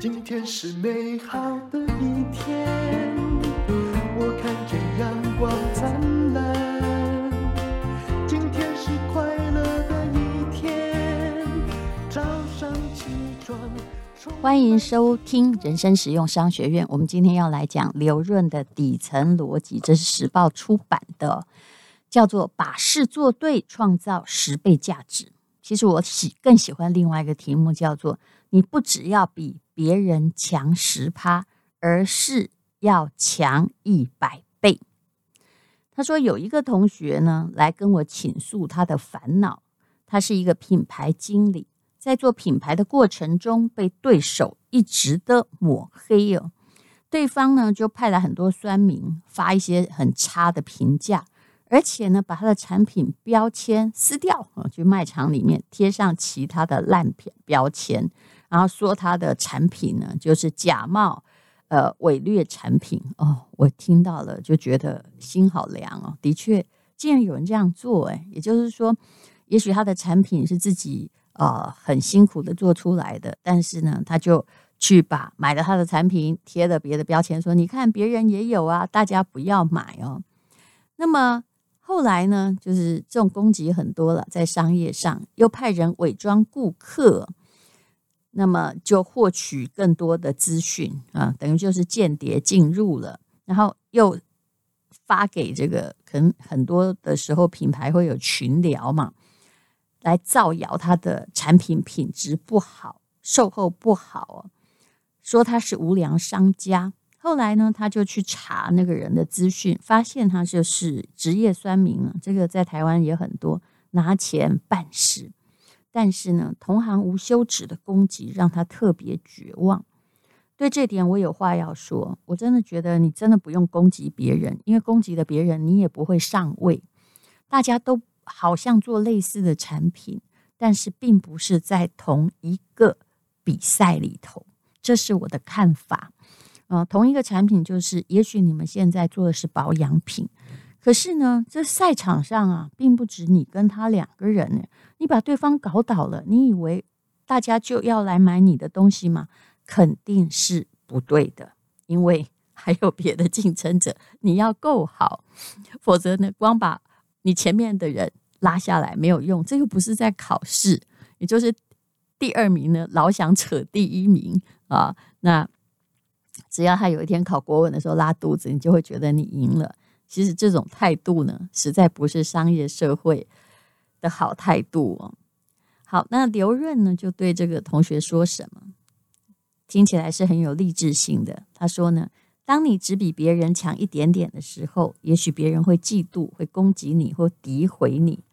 今天是美好的一天，我看见阳光灿烂。今天是快乐的一天，早上起床。欢迎收听人生实用商学院。我们今天要来讲刘润的底层逻辑，这是时报出版的，叫做“把事做对，创造十倍价值”。其实我喜更喜欢另外一个题目，叫做“你不只要比别人强十趴，而是要强一百倍”。他说有一个同学呢来跟我倾诉他的烦恼，他是一个品牌经理，在做品牌的过程中被对手一直的抹黑哦，对方呢就派来很多酸民发一些很差的评价。而且呢，把他的产品标签撕掉，去卖场里面贴上其他的烂片标签，然后说他的产品呢就是假冒、呃伪劣产品哦。我听到了就觉得心好凉哦。的确，竟然有人这样做，哎，也就是说，也许他的产品是自己呃很辛苦的做出来的，但是呢，他就去把买了他的产品贴了别的标签，说你看别人也有啊，大家不要买哦。那么。后来呢，就是这种攻击很多了，在商业上又派人伪装顾客，那么就获取更多的资讯啊，等于就是间谍进入了，然后又发给这个，可能很多的时候品牌会有群聊嘛，来造谣他的产品品质不好，售后不好，说他是无良商家。后来呢，他就去查那个人的资讯，发现他就是职业酸民啊。这个在台湾也很多，拿钱办事。但是呢，同行无休止的攻击让他特别绝望。对这点，我有话要说。我真的觉得你真的不用攻击别人，因为攻击了别人，你也不会上位。大家都好像做类似的产品，但是并不是在同一个比赛里头。这是我的看法。呃，同一个产品就是，也许你们现在做的是保养品，可是呢，这赛场上啊，并不止你跟他两个人呢。你把对方搞倒了，你以为大家就要来买你的东西吗？肯定是不对的，因为 还有别的竞争者，你要够好，否则呢，光把你前面的人拉下来没有用。这又不是在考试，也就是第二名呢，老想扯第一名啊，那。只要他有一天考国文的时候拉肚子，你就会觉得你赢了。其实这种态度呢，实在不是商业社会的好态度哦。好，那刘润呢就对这个同学说什么？听起来是很有励志性的。他说呢，当你只比别人强一点点的时候，也许别人会嫉妒、会攻击你或诋毁你。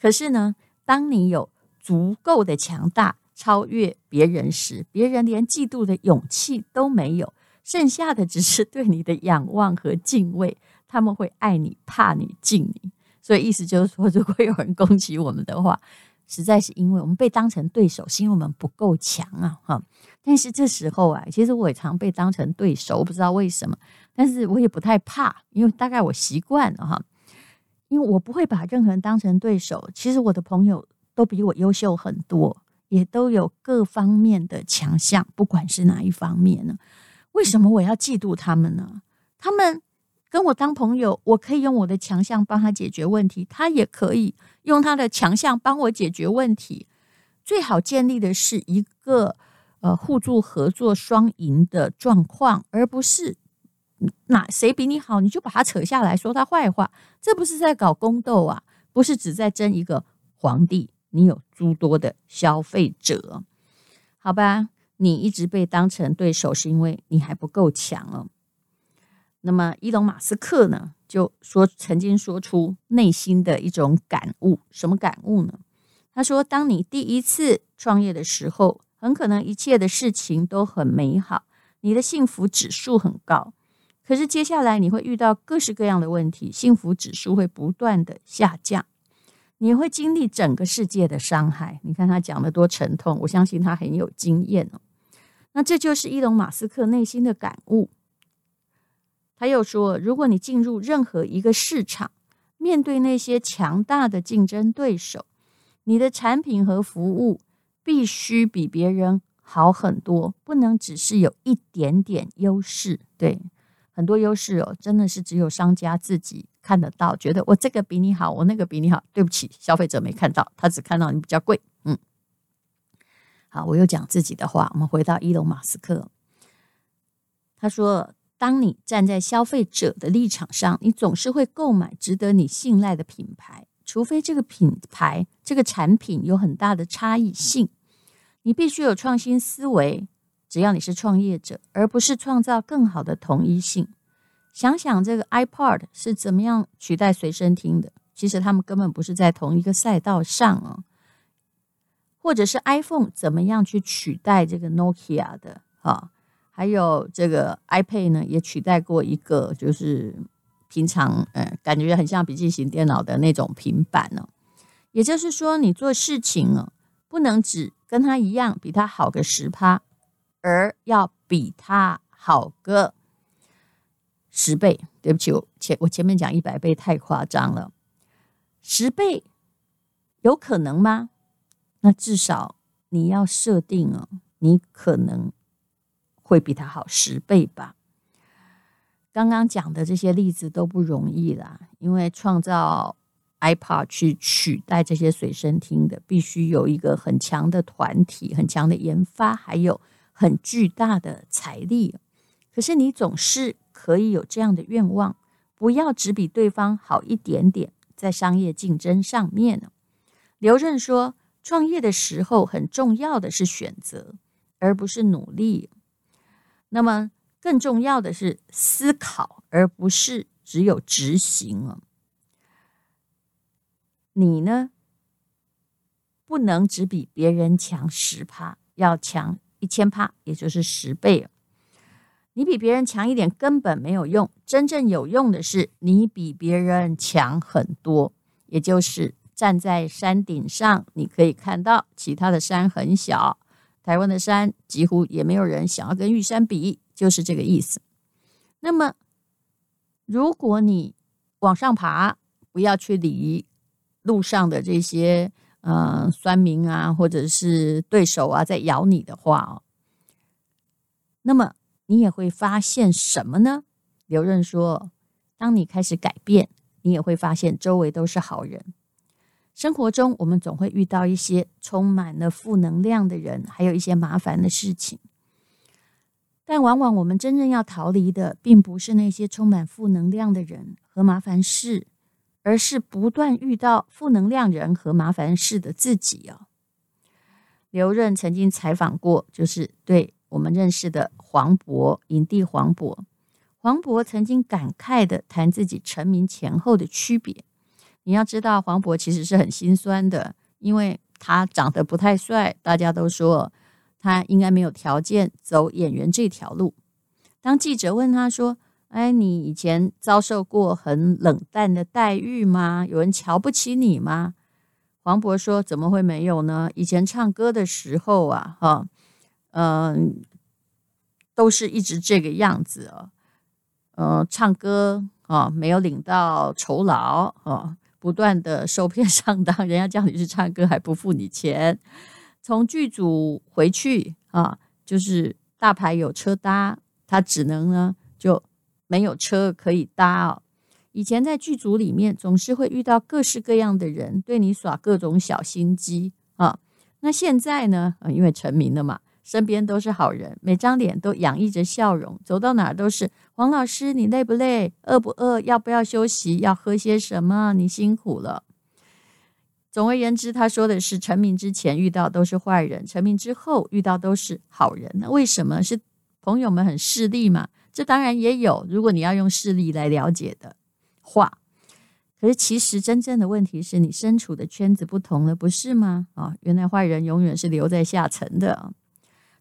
可是呢，当你有足够的强大，超越别人时，别人连嫉妒的勇气都没有。剩下的只是对你的仰望和敬畏，他们会爱你、怕你、敬你。所以意思就是说，如果有人攻击我们的话，实在是因为我们被当成对手，是因为我们不够强啊！哈。但是这时候啊，其实我也常被当成对手，我不知道为什么，但是我也不太怕，因为大概我习惯了哈。因为我不会把任何人当成对手。其实我的朋友都比我优秀很多，也都有各方面的强项，不管是哪一方面呢。为什么我要嫉妒他们呢？他们跟我当朋友，我可以用我的强项帮他解决问题，他也可以用他的强项帮我解决问题。最好建立的是一个呃互助合作双赢的状况，而不是哪谁比你好你就把他扯下来说他坏话，这不是在搞宫斗啊？不是只在争一个皇帝？你有诸多的消费者，好吧？你一直被当成对手，是因为你还不够强哦。那么，伊隆马斯克呢，就说曾经说出内心的一种感悟，什么感悟呢？他说：“当你第一次创业的时候，很可能一切的事情都很美好，你的幸福指数很高。可是接下来你会遇到各式各样的问题，幸福指数会不断的下降。”你会经历整个世界的伤害，你看他讲的多沉痛，我相信他很有经验哦。那这就是伊隆马斯克内心的感悟。他又说，如果你进入任何一个市场，面对那些强大的竞争对手，你的产品和服务必须比别人好很多，不能只是有一点点优势。对，很多优势哦，真的是只有商家自己看得到，觉得我这个比你好，我那个比你好。对不起，消费者没看到，他只看到你比较贵。嗯，好，我又讲自己的话。我们回到伊隆马斯克，他说：“当你站在消费者的立场上，你总是会购买值得你信赖的品牌。”除非这个品牌、这个产品有很大的差异性，你必须有创新思维。只要你是创业者，而不是创造更好的统一性。想想这个 iPod 是怎么样取代随身听的？其实他们根本不是在同一个赛道上啊。或者是 iPhone 怎么样去取代这个 Nokia 的？啊，还有这个 iPad 呢，也取代过一个，就是。平常，嗯，感觉很像笔记型电脑的那种平板呢。也就是说，你做事情呢，不能只跟他一样，比他好个十趴，而要比他好个十倍。对不起，我前我前面讲一百倍太夸张了，十倍有可能吗？那至少你要设定哦，你可能会比他好十倍吧。刚刚讲的这些例子都不容易啦，因为创造 iPod 去取代这些随身听的，必须有一个很强的团体、很强的研发，还有很巨大的财力。可是你总是可以有这样的愿望，不要只比对方好一点点，在商业竞争上面呢。刘润说，创业的时候很重要的是选择，而不是努力。那么。更重要的是思考，而不是只有执行啊！你呢，不能只比别人强十趴，要强一千趴，也就是十倍。你比别人强一点根本没有用，真正有用的是你比别人强很多，也就是站在山顶上，你可以看到其他的山很小，台湾的山几乎也没有人想要跟玉山比。就是这个意思。那么，如果你往上爬，不要去理路上的这些呃酸民啊，或者是对手啊，在咬你的话哦，那么你也会发现什么呢？刘润说，当你开始改变，你也会发现周围都是好人。生活中，我们总会遇到一些充满了负能量的人，还有一些麻烦的事情。但往往我们真正要逃离的，并不是那些充满负能量的人和麻烦事，而是不断遇到负能量人和麻烦事的自己哦。刘润曾经采访过，就是对我们认识的黄渤，影帝黄渤。黄渤曾经感慨的谈自己成名前后的区别。你要知道，黄渤其实是很心酸的，因为他长得不太帅，大家都说。他应该没有条件走演员这条路。当记者问他说：“哎，你以前遭受过很冷淡的待遇吗？有人瞧不起你吗？”黄渤说：“怎么会没有呢？以前唱歌的时候啊，哈，嗯，都是一直这个样子啊，呃，唱歌啊，没有领到酬劳啊，不断的受骗上当，人家叫你去唱歌还不付你钱。”从剧组回去啊，就是大牌有车搭，他只能呢就没有车可以搭哦。以前在剧组里面，总是会遇到各式各样的人，对你耍各种小心机啊。那现在呢，因为成名了嘛，身边都是好人，每张脸都洋溢着笑容，走到哪都是黄老师，你累不累？饿不饿？要不要休息？要喝些什么？你辛苦了。总而言之，他说的是成名之前遇到都是坏人，成名之后遇到都是好人。那为什么是朋友们很势利嘛？这当然也有，如果你要用势利来了解的话。可是其实真正的问题是你身处的圈子不同了，不是吗？啊，原来坏人永远是留在下层的。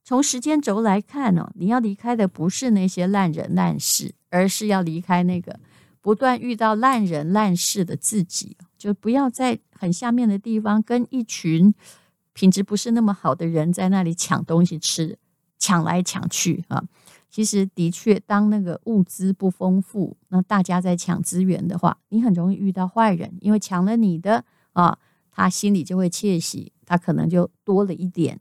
从时间轴来看呢，你要离开的不是那些烂人烂事，而是要离开那个。不断遇到烂人烂事的自己，就不要在很下面的地方跟一群品质不是那么好的人在那里抢东西吃，抢来抢去啊！其实的确，当那个物资不丰富，那大家在抢资源的话，你很容易遇到坏人，因为抢了你的啊，他心里就会窃喜，他可能就多了一点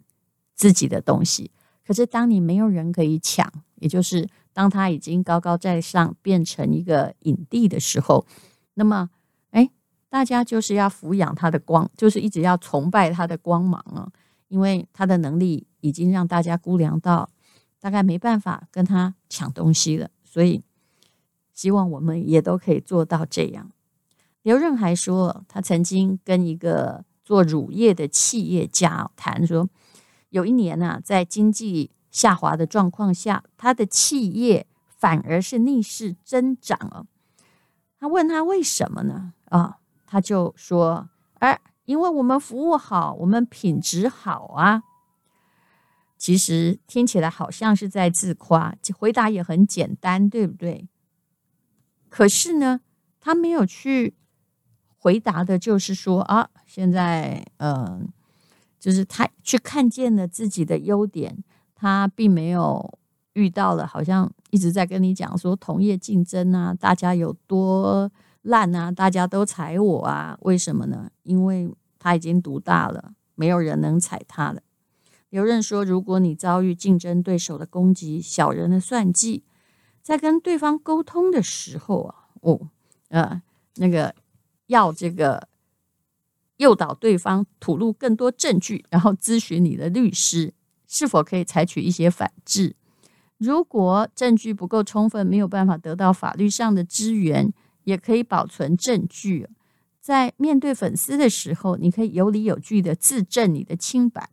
自己的东西。可是当你没有人可以抢，也就是当他已经高高在上，变成一个影帝的时候，那么，哎，大家就是要抚养他的光，就是一直要崇拜他的光芒啊，因为他的能力已经让大家估量到，大概没办法跟他抢东西了。所以，希望我们也都可以做到这样。刘润还说，他曾经跟一个做乳业的企业家谈说，有一年啊，在经济下滑的状况下，他的企业反而是逆势增长了。他问他为什么呢？啊，他就说：“哎，因为我们服务好，我们品质好啊。”其实听起来好像是在自夸，回答也很简单，对不对？可是呢，他没有去。回答的就是说啊，现在嗯、就是他去看见了自己的优点，他并没有遇到了，好像一直在跟你讲说同业竞争啊，大家有多烂啊，大家都踩我啊，为什么呢？因为他已经独大了，没有人能踩他了。刘任说，如果你遭遇竞争对手的攻击、小人的算计，在跟对方沟通的时候啊，哦，呃，那个。要这个诱导对方吐露更多证据，然后咨询你的律师是否可以采取一些反制。如果证据不够充分，没有办法得到法律上的支援，也可以保存证据。在面对粉丝的时候，你可以有理有据的自证你的清白，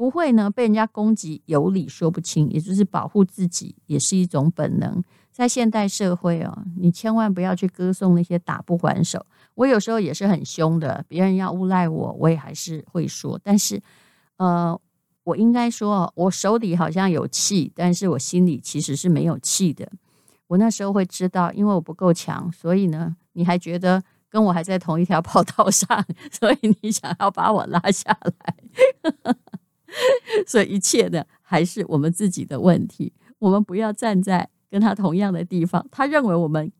不会呢被人家攻击，有理说不清，也就是保护自己，也是一种本能。在现代社会哦，你千万不要去歌颂那些打不还手。我有时候也是很凶的，别人要诬赖我，我也还是会说。但是，呃，我应该说，我手里好像有气，但是我心里其实是没有气的。我那时候会知道，因为我不够强，所以呢，你还觉得跟我还在同一条跑道上，所以你想要把我拉下来。所以一切呢，还是我们自己的问题。我们不要站在。跟他同样的地方，他认为我们，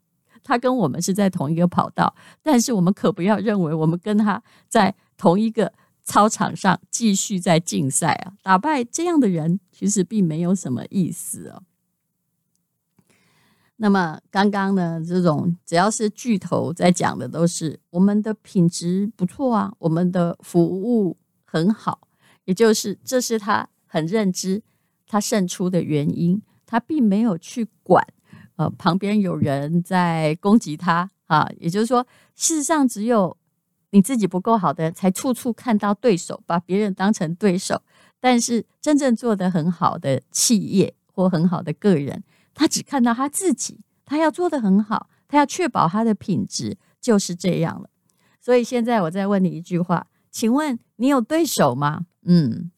他跟我们是在同一个跑道，但是我们可不要认为我们跟他在同一个操场上继续在竞赛啊！打败这样的人，其实并没有什么意思哦。那么刚刚呢，这种只要是巨头在讲的，都是我们的品质不错啊，我们的服务很好，也就是这是他很认知他胜出的原因。他并没有去管，呃，旁边有人在攻击他啊，也就是说，事实上只有你自己不够好的，才处处看到对手，把别人当成对手。但是真正做得很好的企业或很好的个人，他只看到他自己，他要做得很好，他要确保他的品质，就是这样了。所以现在我再问你一句话，请问你有对手吗？嗯，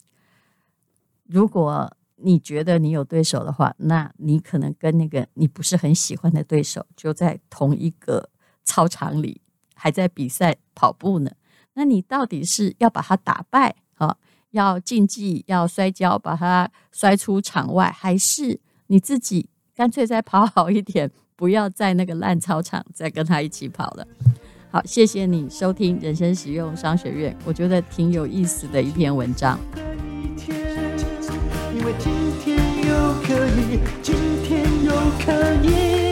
如果。你觉得你有对手的话，那你可能跟那个你不是很喜欢的对手就在同一个操场里，还在比赛跑步呢。那你到底是要把他打败啊？要竞技，要摔跤，把他摔出场外，还是你自己干脆再跑好一点，不要在那个烂操场再跟他一起跑了？好，谢谢你收听人生实用商学院，我觉得挺有意思的一篇文章。因为今天又可以，今天又可以。